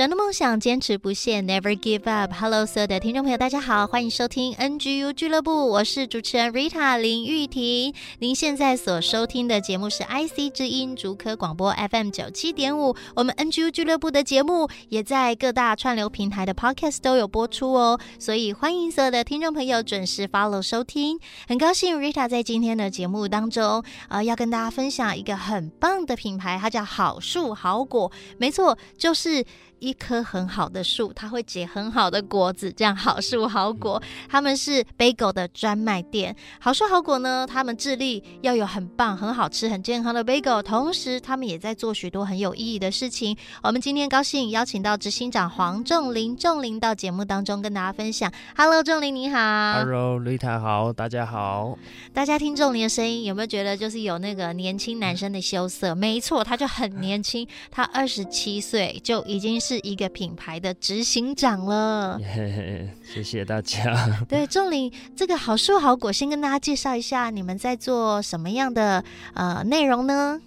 人的梦想，坚持不懈，Never give up。Hello，所有的听众朋友，大家好，欢迎收听 NGU 俱乐部，我是主持人 Rita 林玉婷。您现在所收听的节目是 IC 之音竹科广播 FM 九七点五。我们 NGU 俱乐部的节目也在各大串流平台的 Podcast 都有播出哦，所以欢迎所有的听众朋友准时 follow 收听。很高兴 Rita 在今天的节目当中，呃，要跟大家分享一个很棒的品牌，它叫好树好果。没错，就是。一棵很好的树，它会结很好的果子，这样好树好果。他们是 Bagel 的专卖店，好树好果呢，他们致力要有很棒、很好吃、很健康的 Bagel，同时他们也在做许多很有意义的事情。我们今天高兴邀请到执行长黄仲林，仲林到节目当中跟大家分享。Hello，仲林你好。Hello，Rita 好，大家好。大家听仲林的声音，有没有觉得就是有那个年轻男生的羞涩？没错，他就很年轻，他二十七岁就已经是。是一个品牌的执行长了，yeah, 谢谢大家。对，仲林，这个好树好果，先跟大家介绍一下，你们在做什么样的呃内容呢？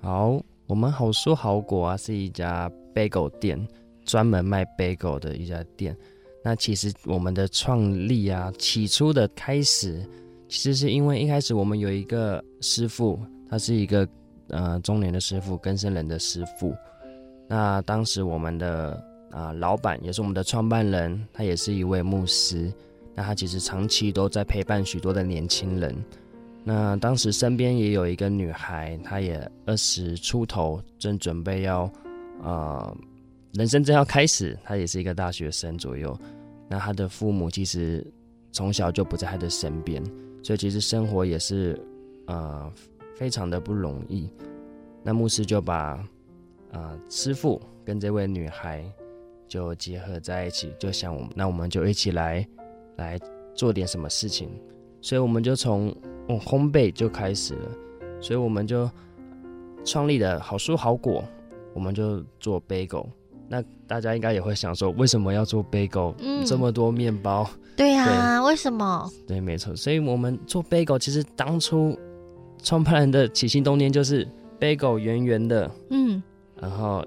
好，我们好树好果啊，是一家 bagel 店，专门卖 bagel 的一家店。那其实我们的创立啊，起初的开始，其实是因为一开始我们有一个师傅，他是一个呃中年的师傅，根生人的师傅。那当时我们的啊、老板也是我们的创办人，他也是一位牧师。那他其实长期都在陪伴许多的年轻人。那当时身边也有一个女孩，她也二十出头，正准备要呃人生正要开始，她也是一个大学生左右。那她的父母其实从小就不在她的身边，所以其实生活也是呃非常的不容易。那牧师就把啊、呃，师傅跟这位女孩就结合在一起，就想我们，那我们就一起来来做点什么事情。所以我们就从、嗯、烘焙就开始了，所以我们就创立了好书好果，我们就做 bagel。那大家应该也会想说，为什么要做 bagel？嗯，这么多面包，对呀、啊，为什么？对，没错。所以我们做 bagel，其实当初创办人的起心动念就是 bagel 圆圆的，嗯。然后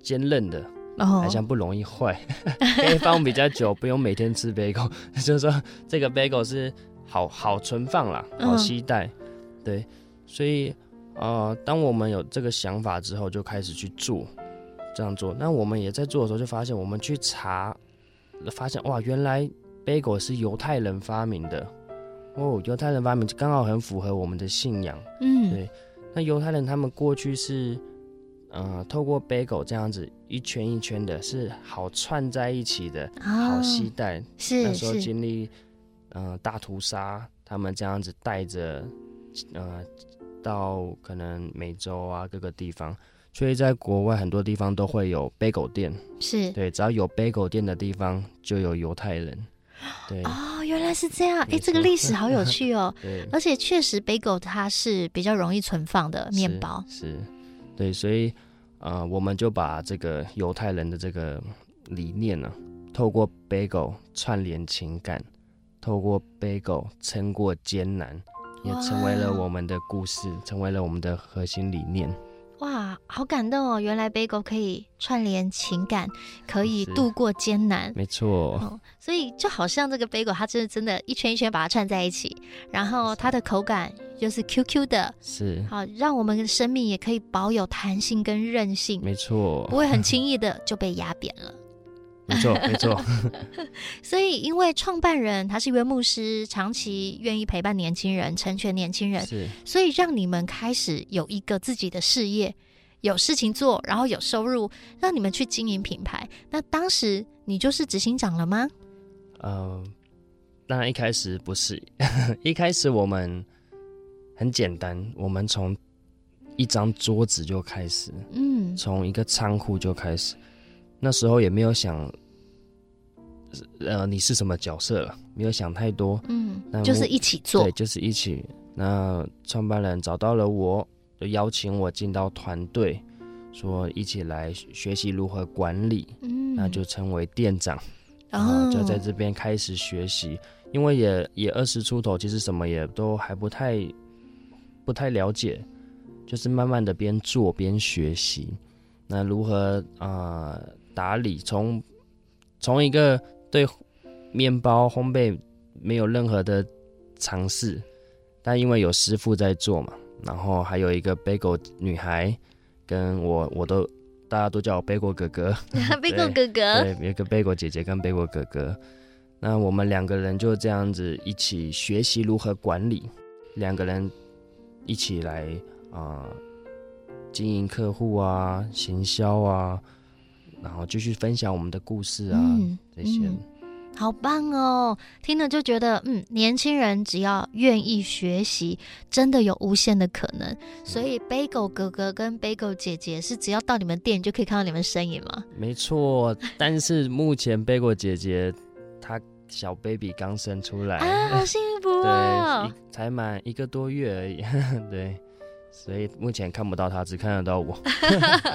坚韧的，好像不容易坏，可以放比较久，不用每天吃 bagel。就是说，这个 bagel 是好好存放啦，好期待。对，所以呃，当我们有这个想法之后，就开始去做这样做。那我们也在做的时候，就发现我们去查，发现哇，原来 bagel 是犹太人发明的哦，犹太人发明刚好很符合我们的信仰。嗯，对。那犹太人他们过去是。呃，透过 bagel 这样子一圈一圈的，是好串在一起的，哦、好携带。是那时候经历，呃，大屠杀，他们这样子带着，呃，到可能美洲啊各个地方，所以在国外很多地方都会有 bagel 店。是对，只要有 bagel 店的地方就有犹太人。对哦，原来是这样。哎，这个历史好有 趣哦。对，而且确实 bagel 它是比较容易存放的面包。是。是对，所以，呃，我们就把这个犹太人的这个理念呢，透过 bagel 串联情感，透过 bagel 撑过艰难，也成为了我们的故事，成为了我们的核心理念。哇，好感动哦！原来 bagel 可以串联情感，可以度过艰难。没错、哦，所以就好像这个 bagel，它真的真的，一圈一圈把它串在一起，然后它的口感就是 Q Q 的，是好让我们的生命也可以保有弹性跟韧性。没错，不会很轻易的就被压扁了。没错，没错。所以，因为创办人他是一位牧师，长期愿意陪伴年轻人，成全年轻人，是，所以让你们开始有一个自己的事业，有事情做，然后有收入，让你们去经营品牌。那当时你就是执行长了吗？呃，当然一开始不是，一开始我们很简单，我们从一张桌子就开始，嗯，从一个仓库就开始，那时候也没有想。呃，你是什么角色了？没有想太多，嗯，那就是一起做，对，就是一起。那创办人找到了我，就邀请我进到团队，说一起来学习如何管理，嗯，那就成为店长，然后就在这边开始学习。因为也也二十出头，其实什么也都还不太不太了解，就是慢慢的边做边学习。那如何啊、呃、打理？从从一个对面包烘焙没有任何的尝试，但因为有师傅在做嘛，然后还有一个 bagel 女孩跟我，我都大家都叫我 bagel 哥哥，bagel 哥哥，对，有一个 bagel 姐姐跟 bagel 哥哥，那我们两个人就这样子一起学习如何管理，两个人一起来啊、呃、经营客户啊，行销啊。然后继续分享我们的故事啊，嗯、这些、嗯，好棒哦！听了就觉得，嗯，年轻人只要愿意学习，真的有无限的可能。嗯、所以，Bagel 哥哥跟 Bagel 姐姐是只要到你们店就可以看到你们身影吗？没错，但是目前 Bagel 姐姐她小 baby 刚生出来啊，好幸福哦，对，才满一个多月而已，对。所以目前看不到他，只看得到我，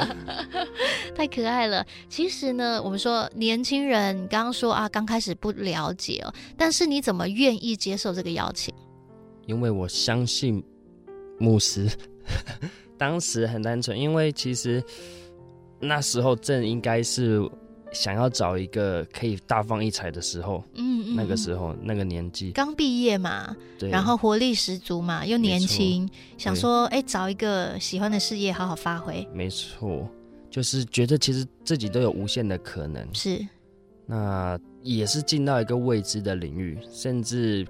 太可爱了。其实呢，我们说年轻人，你刚刚说啊，刚开始不了解哦，但是你怎么愿意接受这个邀请？因为我相信牧师，当时很单纯，因为其实那时候正应该是。想要找一个可以大放异彩的时候，嗯，嗯，那个时候那个年纪。刚毕业嘛，对，然后活力十足嘛，又年轻，想说哎，找一个喜欢的事业好好发挥。没错，就是觉得其实自己都有无限的可能，是，那也是进到一个未知的领域，甚至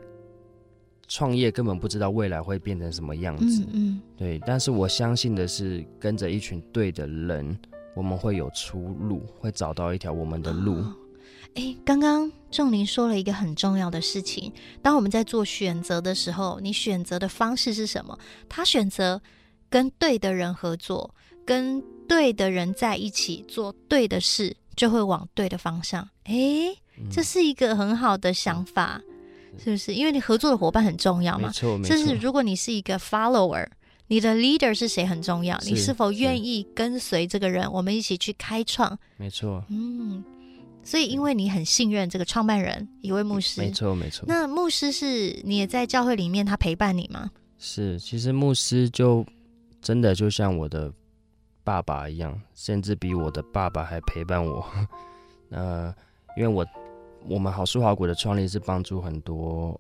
创业根本不知道未来会变成什么样子，嗯，嗯，对，但是我相信的是跟着一群对的人。我们会有出路，会找到一条我们的路。哎、哦，刚刚仲林说了一个很重要的事情，当我们在做选择的时候，你选择的方式是什么？他选择跟对的人合作，跟对的人在一起做对的事，就会往对的方向。哎，这是一个很好的想法，嗯、是不是？因为你合作的伙伴很重要嘛。没错，没错。甚至如果你是一个 follower。你的 leader 是谁很重要，你是否愿意跟随这个人，我们一起去开创？没错，嗯，所以因为你很信任这个创办人，一位牧师，没错没错。那牧师是你也在教会里面，他陪伴你吗？是，其实牧师就真的就像我的爸爸一样，甚至比我的爸爸还陪伴我。呃，因为我我们好书好谷的创立是帮助很多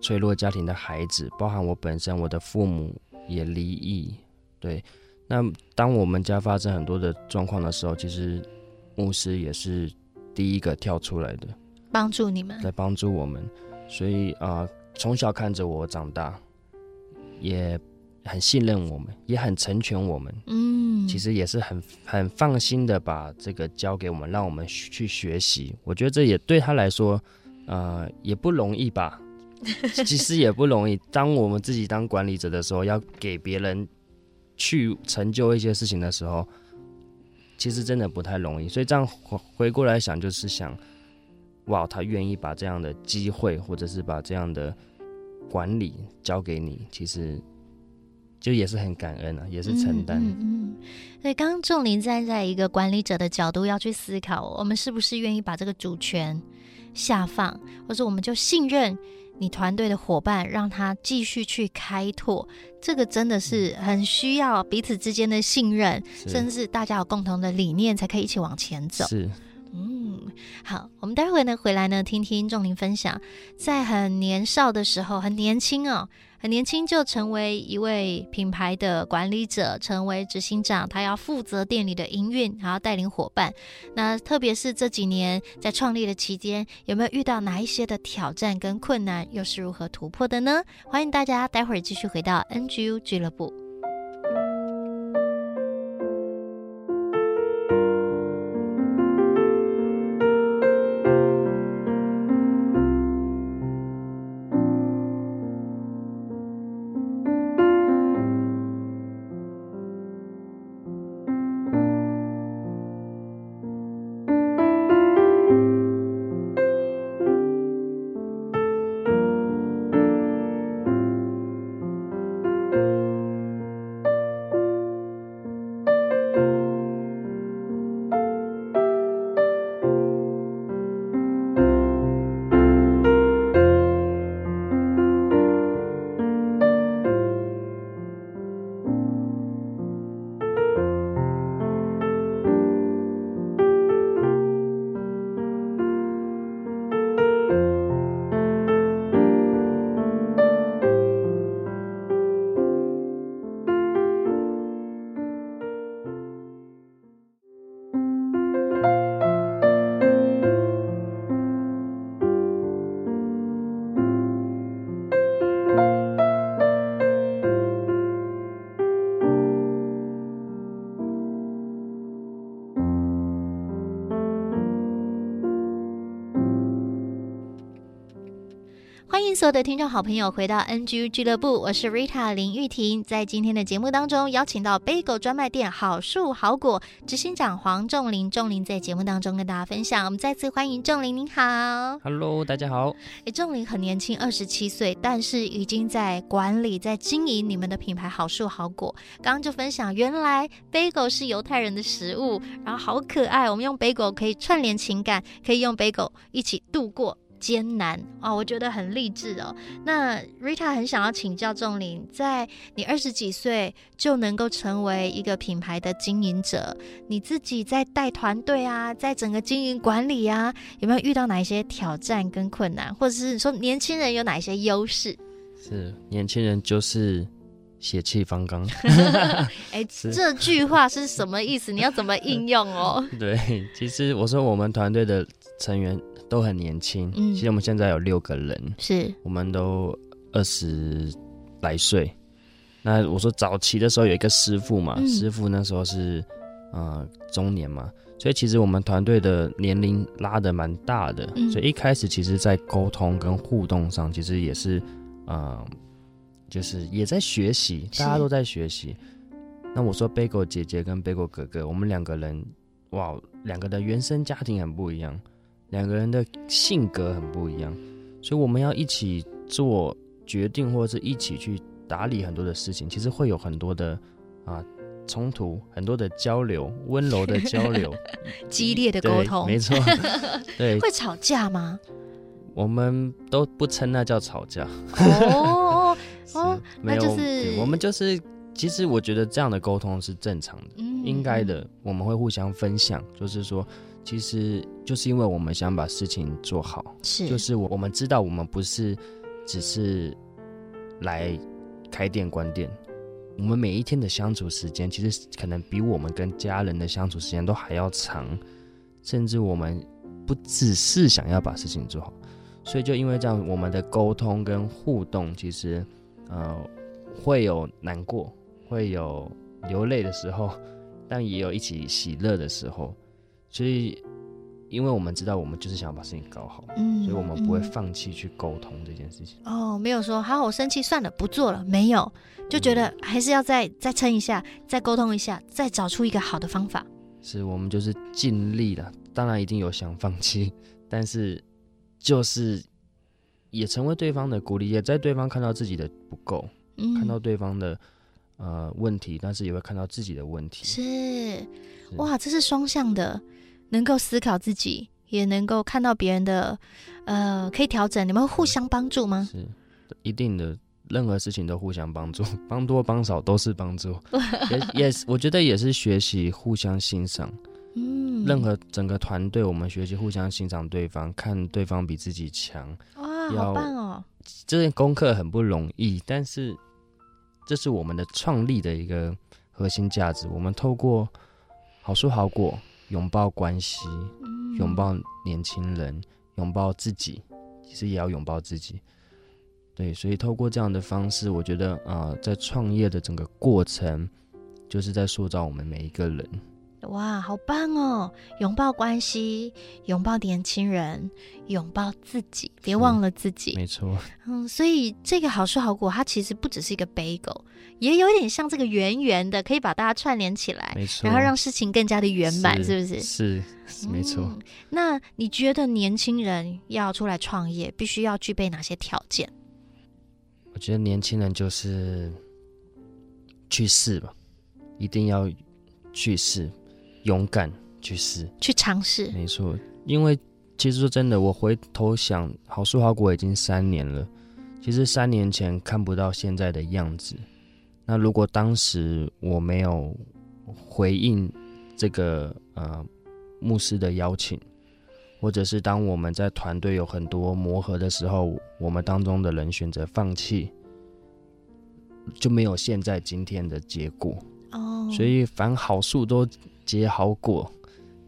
脆弱家庭的孩子，包含我本身，我的父母。也离异，对。那当我们家发生很多的状况的时候，其实牧师也是第一个跳出来的，帮助你们，在帮助我们。所以啊，从小看着我长大，也很信任我们，也很成全我们。嗯，其实也是很很放心的把这个交给我们，让我们去学习。我觉得这也对他来说，呃，也不容易吧。其实也不容易。当我们自己当管理者的时候，要给别人去成就一些事情的时候，其实真的不太容易。所以这样回过来想，就是想，哇，他愿意把这样的机会，或者是把这样的管理交给你，其实就也是很感恩啊，也是承担。嗯，嗯，所以刚刚仲林站在一个管理者的角度要去思考，我们是不是愿意把这个主权下放，或者我们就信任。你团队的伙伴，让他继续去开拓，这个真的是很需要彼此之间的信任，甚至大家有共同的理念，才可以一起往前走。是，嗯，好，我们待会呢回来呢，听听仲林分享，在很年少的时候，很年轻哦。很年轻就成为一位品牌的管理者，成为执行长，他要负责店里的营运，还要带领伙伴。那特别是这几年在创立的期间，有没有遇到哪一些的挑战跟困难，又是如何突破的呢？欢迎大家待会儿继续回到 NGU 俱乐部。所有的听众好朋友回到 NGU 俱乐部，我是 Rita 林玉婷。在今天的节目当中，邀请到 Bagel 专卖店好树好果执行长黄仲林，仲林在节目当中跟大家分享。我们再次欢迎仲林，您好，Hello，大家好。哎，仲林很年轻，二十七岁，但是已经在管理、在经营你们的品牌好树好果。刚刚就分享，原来 Bagel 是犹太人的食物，然后好可爱。我们用 Bagel 可以串联情感，可以用 Bagel 一起度过。艰难哦，我觉得很励志哦。那 Rita 很想要请教仲林，在你二十几岁就能够成为一个品牌的经营者，你自己在带团队啊，在整个经营管理啊，有没有遇到哪一些挑战跟困难，或者是说年轻人有哪一些优势？是年轻人就是血气方刚。哎，这句话是什么意思？你要怎么应用哦？对，其实我说我们团队的成员。都很年轻，嗯，其实我们现在有六个人，是，我们都二十来岁。那我说早期的时候有一个师傅嘛，嗯、师傅那时候是呃中年嘛，所以其实我们团队的年龄拉的蛮大的，嗯，所以一开始其实在沟通跟互动上，其实也是呃，就是也在学习，大家都在学习。那我说贝果姐姐跟贝果哥哥，我们两个人哇，两个的原生家庭很不一样。两个人的性格很不一样，所以我们要一起做决定，或者是一起去打理很多的事情，其实会有很多的啊冲突，很多的交流，温柔的交流，激烈的沟通，没错，对，会吵架吗？我们都不称那叫吵架，哦哦，没有，那就是我们就是，其实我觉得这样的沟通是正常的，嗯，应该的，我们会互相分享，就是说。其实就是因为我们想把事情做好，是，就是我我们知道我们不是只是来开店关店，我们每一天的相处时间其实可能比我们跟家人的相处时间都还要长，甚至我们不只是想要把事情做好，所以就因为这样，我们的沟通跟互动其实呃会有难过，会有流泪的时候，但也有一起喜乐的时候。所以，因为我们知道，我们就是想要把事情搞好，嗯，所以我们不会放弃去沟通这件事情。哦，没有说好，我生气算了，不做了，没有，就觉得还是要再再撑一下，再沟通一下，再找出一个好的方法。是我们就是尽力了，当然一定有想放弃，但是就是也成为对方的鼓励，也在对方看到自己的不够，嗯，看到对方的呃问题，但是也会看到自己的问题。是，是哇，这是双向的。能够思考自己，也能够看到别人的，呃，可以调整。你们会互相帮助吗？是，一定的，任何事情都互相帮助，帮多帮少都是帮助。也也，我觉得也是学习互相欣赏。嗯，任何整个团队，我们学习互相欣赏对方，看对方比自己强。哇，好棒哦！这件功课很不容易，但是这是我们的创立的一个核心价值。我们透过好树好果。拥抱关系，拥抱年轻人，拥抱自己，其实也要拥抱自己。对，所以透过这样的方式，我觉得啊、呃，在创业的整个过程，就是在塑造我们每一个人。哇，好棒哦！拥抱关系，拥抱年轻人，拥抱自己，别忘了自己。没错。嗯，所以这个好树好果，它其实不只是一个 bagel，也有点像这个圆圆的，可以把大家串联起来，没错。然后让事情更加的圆满，是不是？是，是没错。嗯，那你觉得年轻人要出来创业，必须要具备哪些条件？我觉得年轻人就是去试吧，一定要去试。勇敢去试，去尝试，没错。因为其实说真的，我回头想，好树好果已经三年了。其实三年前看不到现在的样子。那如果当时我没有回应这个呃牧师的邀请，或者是当我们在团队有很多磨合的时候，我们当中的人选择放弃，就没有现在今天的结果。哦，所以凡好树都结好果，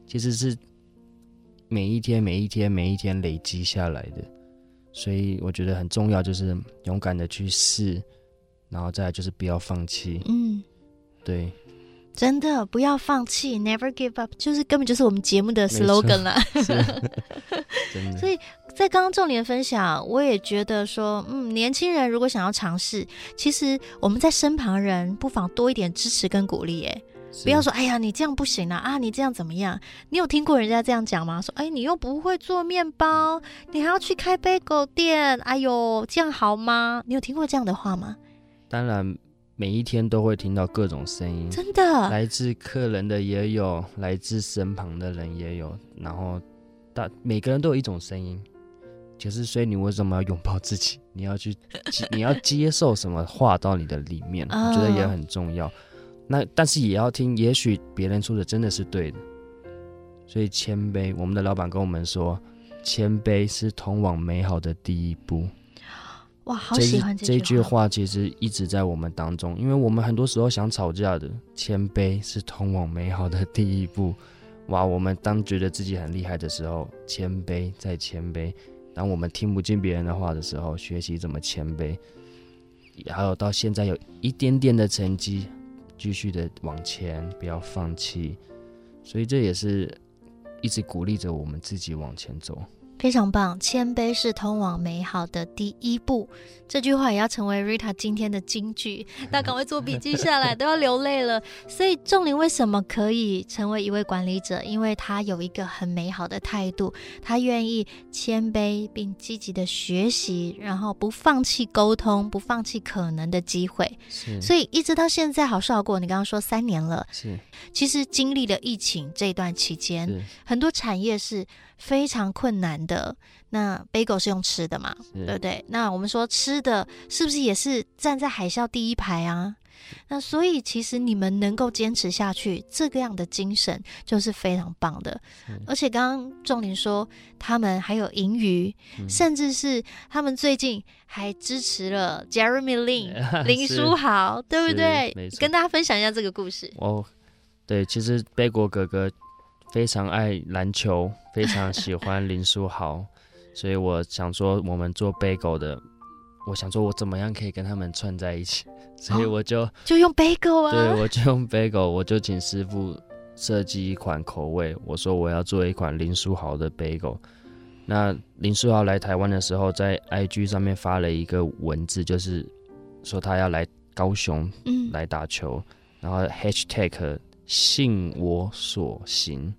其实是每一天、每一天、每一天累积下来的，所以我觉得很重要，就是勇敢的去试，然后再来就是不要放弃。嗯，对，真的不要放弃，Never give up，就是根本就是我们节目的 slogan 啦。真的。所以在刚刚重点分享，我也觉得说，嗯，年轻人如果想要尝试，其实我们在身旁人不妨多一点支持跟鼓励，哎，不要说，哎呀，你这样不行啊，啊，你这样怎么样？你有听过人家这样讲吗？说，哎，你又不会做面包，你还要去开贝果店，哎呦，这样好吗？你有听过这样的话吗？当然，每一天都会听到各种声音，真的，来自客人的也有，来自身旁的人也有，然后大每个人都有一种声音。就是，所以你为什么要拥抱自己？你要去，你要接受什么话到你的里面？我觉得也很重要。那但是也要听，也许别人说的真的是对的。所以谦卑，我们的老板跟我们说，谦卑是通往美好的第一步。哇，好喜欢这句话。这句话其实一直在我们当中，因为我们很多时候想吵架的。谦卑是通往美好的第一步。哇，我们当觉得自己很厉害的时候，谦卑再谦卑。当我们听不进别人的话的时候，学习怎么谦卑，还有到现在有一点点的成绩，继续的往前，不要放弃，所以这也是一直鼓励着我们自己往前走。非常棒，谦卑是通往美好的第一步。这句话也要成为 Rita 今天的金句，大家赶快做笔记下来，都要流泪了。所以仲林为什么可以成为一位管理者？因为他有一个很美好的态度，他愿意谦卑并积极的学习，然后不放弃沟通，不放弃可能的机会。是，所以一直到现在好事好过。你刚刚说三年了，是。其实经历了疫情这段期间，很多产业是非常困难的。那 bagel 是用吃的嘛，对不对？那我们说吃的是不是也是站在海啸第一排啊？那所以其实你们能够坚持下去，这个样的精神就是非常棒的。而且刚刚仲林说他们还有盈余，嗯，甚至是他们最近还支持了 Jeremy Lin 林书豪，对不对？跟大家分享一下这个故事。哦，对，其实 bagel 哥哥。非常爱篮球，非常喜欢林书豪，所以我想说，我们做 bagel 的，我想说我怎么样可以跟他们串在一起，所以我就、哦、就用 bagel 啊，对，我就用 bagel，我就请师傅设计一款口味，我说我要做一款林书豪的 bagel。那林书豪来台湾的时候，在 IG 上面发了一个文字，就是说他要来高雄，来打球，嗯、然后 hashtag 信我所行。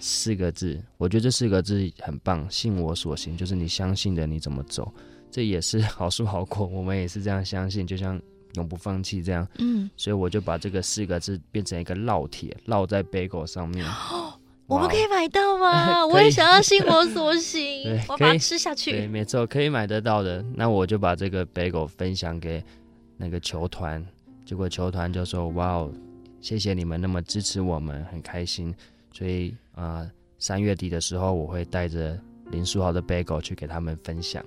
四个字，我觉得这四个字很棒。信我所行，就是你相信的，你怎么走，这也是 好书好果。我们也是这样相信，就像永不放弃这样。嗯，所以我就把这个四个字变成一个烙铁，烙在 bagel 上面。哦，我们可以买到吗？我也想要信我所行，我把它吃下去。对，没错，可以买得到的。那我就把这个 bagel 分享给那个球团，结果球团就说：“哇哦，谢谢你们那么支持我们，很开心。”所以啊，呃，三月底的时候，我会带着林书豪的 bagel 去给他们分享。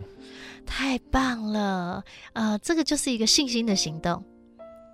太棒了，呃，这个就是一个信心的行动。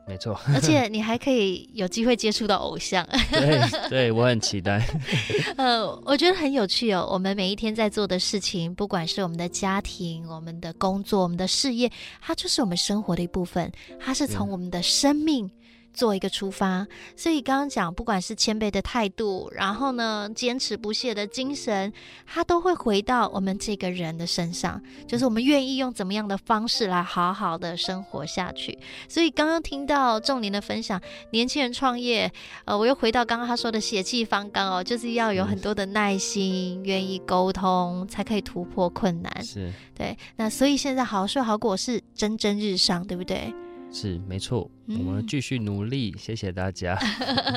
没错，而且你还可以有机会接触到偶像。对，对我很期待。呃，我觉得很有趣哦。我们每一天在做的事情，不管是我们的家庭、我们的工作、我们的事业，它就是我们生活的一部分。它是从我们的生命。做一个出发，所以刚刚讲，不管是谦卑的态度，然后呢，坚持不懈的精神，它都会回到我们这个人的身上，就是我们愿意用怎么样的方式来好好的生活下去。所以刚刚听到仲林的分享，年轻人创业，呃，我又回到刚刚他说的血气方刚哦，就是要有很多的耐心，愿意沟通，才可以突破困难。是，对。那所以现在好说好果是蒸蒸日上，对不对？是没错，我们继续努力，嗯、谢谢大家。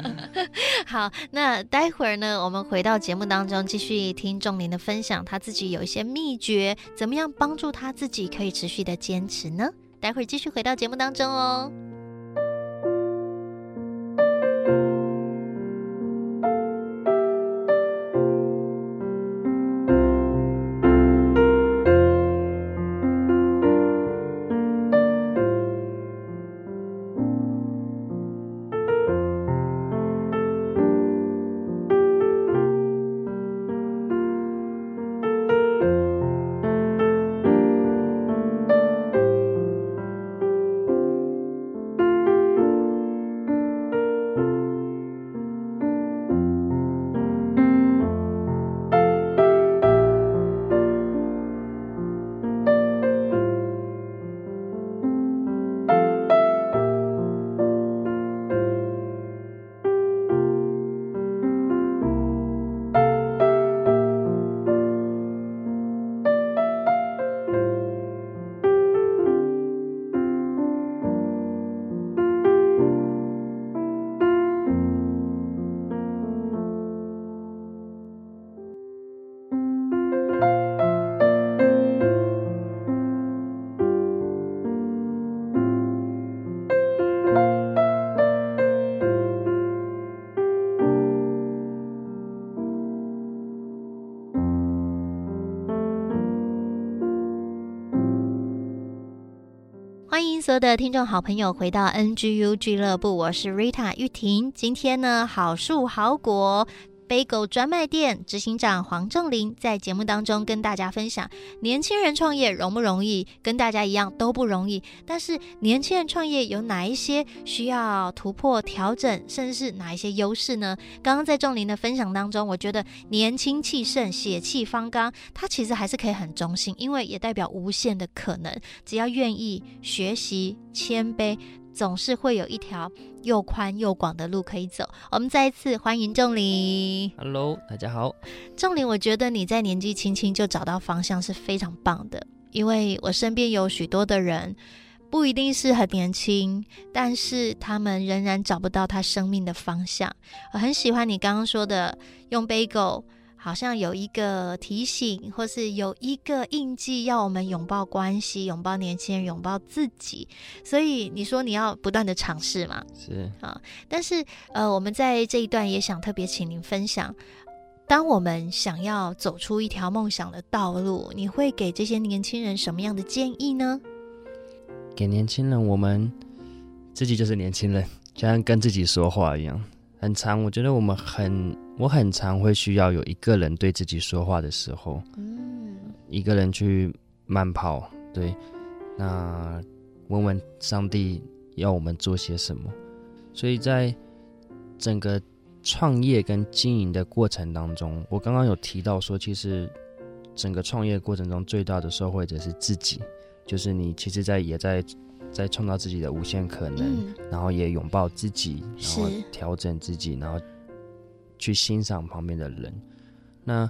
好，那待会儿呢，我们回到节目当中，继续听仲林的分享，他自己有一些秘诀，怎么样帮助他自己可以持续的坚持呢？待会儿继续回到节目当中哦。欢迎所有的听众好朋友回到 NGU 俱乐部，我是 Rita 玉婷。今天呢，好树好果。Big 专卖店执行长黄仲林在节目当中跟大家分享，年轻人创业容不容易？跟大家一样都不容易。但是年轻人创业有哪一些需要突破、调整，甚至是哪一些优势呢？刚刚在仲林的分享当中，我觉得年轻气盛、血气方刚，他其实还是可以很中性，因为也代表无限的可能。只要愿意学习、谦卑。总是会有一条又宽又广的路可以走。我们再一次欢迎仲林。Hello，大家好。仲林，我觉得你在年纪轻轻就找到方向是非常棒的，因为我身边有许多的人，不一定是很年轻，但是他们仍然找不到他生命的方向。我很喜欢你刚刚说的，用 Bagel。好像有一个提醒，或是有一个印记，要我们拥抱关系，拥抱年轻人，拥抱自己。所以你说你要不断的尝试嘛？是啊。但是呃，我们在这一段也想特别请您分享，当我们想要走出一条梦想的道路，你会给这些年轻人什么样的建议呢？给年轻人，我们自己就是年轻人，就像跟自己说话一样。很长，我觉得我们很，我很常会需要有一个人对自己说话的时候，嗯，一个人去慢跑，对，那问问上帝要我们做些什么。所以在整个创业跟经营的过程当中，我刚刚有提到说，其实整个创业过程中最大的受惠者是自己，就是你其实，在也在。在创造自己的无限可能，嗯、然后也拥抱自己，然后调整自己，然后去欣赏旁边的人。那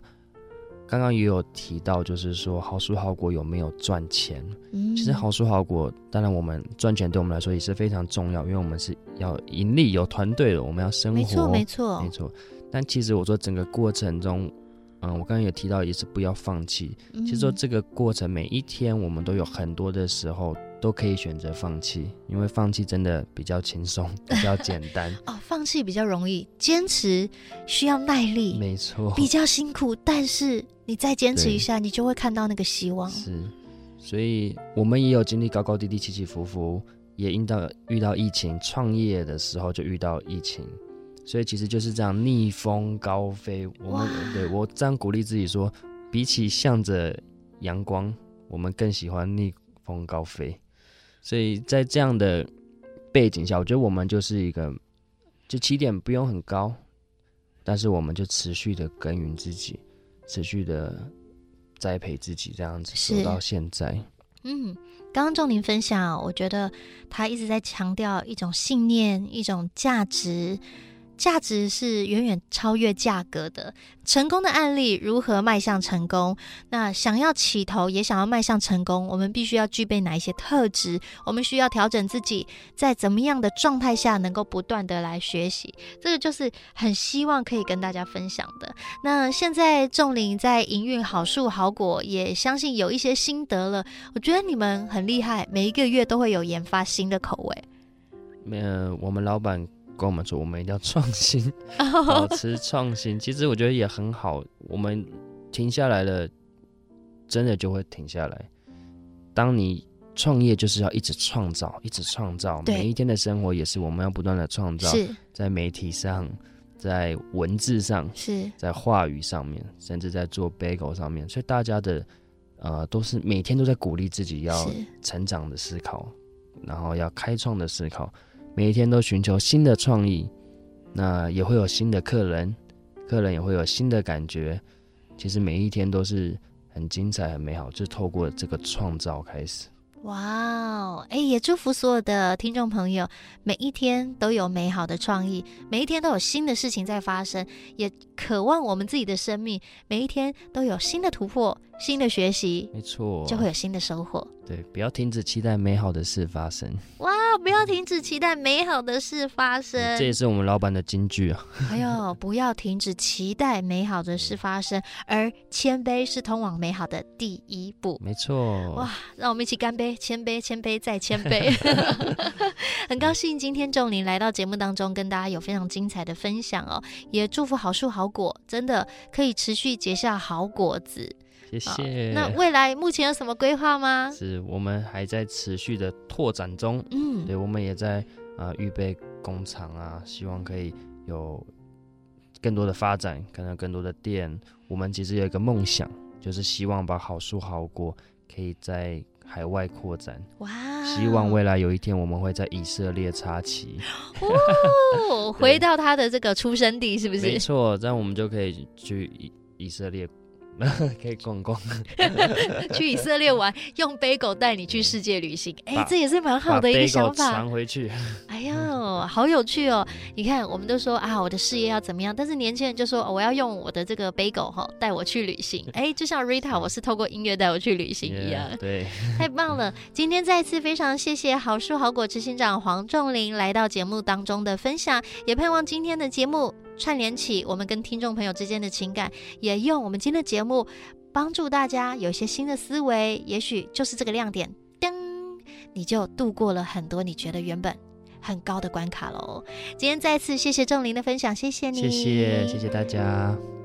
刚刚也有提到，就是说好书好果有没有赚钱？嗯、其实好书好果，当然我们赚钱对我们来说也是非常重要，因为我们是要盈利、有团队的，我们要生活，没错，没错，没错。但其实我说整个过程中，嗯，我刚刚也提到，也是不要放弃。嗯、其实说这个过程每一天，我们都有很多的时候。都可以选择放弃，因为放弃真的比较轻松，比较简单。哦，放弃比较容易，坚持需要耐力，没错，比较辛苦。但是你再坚持一下，你就会看到那个希望。是，所以我们也有经历高高低低、起起伏伏，也遇到遇到疫情，创业的时候就遇到疫情，所以其实就是这样逆风高飞。我们对我这样鼓励自己说，比起向着阳光，我们更喜欢逆风高飞。所以在这样的背景下，我觉得我们就是一个，就起点不用很高，但是我们就持续的耕耘自己，持续的栽培自己，这样子走到现在。嗯，刚刚仲林分享，我觉得他一直在强调一种信念，一种价值。价值是远远超越价格的。成功的案例如何迈向成功？那想要起头也想要迈向成功，我们必须要具备哪一些特质？我们需要调整自己，在怎么样的状态下能够不断的来学习？这个就是很希望可以跟大家分享的。那现在仲林在营运好树好果，也相信有一些心得了。我觉得你们很厉害，每一个月都会有研发新的口味。没有，我们老板。跟我们说，我们一定要创新，保持创新。其实我觉得也很好。我们停下来了，真的就会停下来。当你创业，就是要一直创造，一直创造。每一天的生活也是我们要不断的创造。在媒体上，在文字上，是在话语上面，甚至在做 Bagel 上面。所以大家的呃，都是每天都在鼓励自己要成长的思考，然后要开创的思考。每一天都寻求新的创意，那也会有新的客人，客人也会有新的感觉。其实每一天都是很精彩、很美好，就透过这个创造开始。哇哦，哎，也祝福所有的听众朋友，每一天都有美好的创意，每一天都有新的事情在发生，也渴望我们自己的生命每一天都有新的突破、新的学习，没错，就会有新的收获。对，不要停止期待美好的事发生。哇，不要停止期待美好的事发生。这也是我们老板的金句啊。哎呦，不要停止期待美好的事发生，而谦卑是通往美好的第一步。没错。哇，让我们一起干杯！谦卑，谦卑，再谦卑。很高兴今天仲林来到节目当中，跟大家有非常精彩的分享哦。也祝福好树好果，真的可以持续结下好果子。谢谢。那未来目前有什么规划吗？是我们还在持续的拓展中。嗯，对，我们也在啊预备工厂啊，希望可以有更多的发展，可能更多的店。我们其实有一个梦想，就是希望把好书好果可以在海外扩展。哇！希望未来有一天我们会在以色列插旗。哦，回到他的这个出生地是不是？没错，这样我们就可以去以以色列。可以逛逛，去以色列玩，用背狗带你去世界旅行，哎、欸，这也是蛮好的一个想法。传回去，哎呦，好有趣哦！你看，我们都说啊，我的事业要怎么样，但是年轻人就说、哦、我要用我的这个背狗哈带我去旅行。哎、欸，就像 Rita，我是透过音乐带我去旅行一样。Yeah, 对，太棒了！今天再次非常谢谢好书好果执行长黄仲林来到节目当中的分享，也盼望今天的节目。串联起我们跟听众朋友之间的情感，也用我们今天的节目帮助大家有一些新的思维，也许就是这个亮点，噔，你就度过了很多你觉得原本很高的关卡喽。今天再次谢谢郑林的分享，谢谢你，谢谢谢谢大家。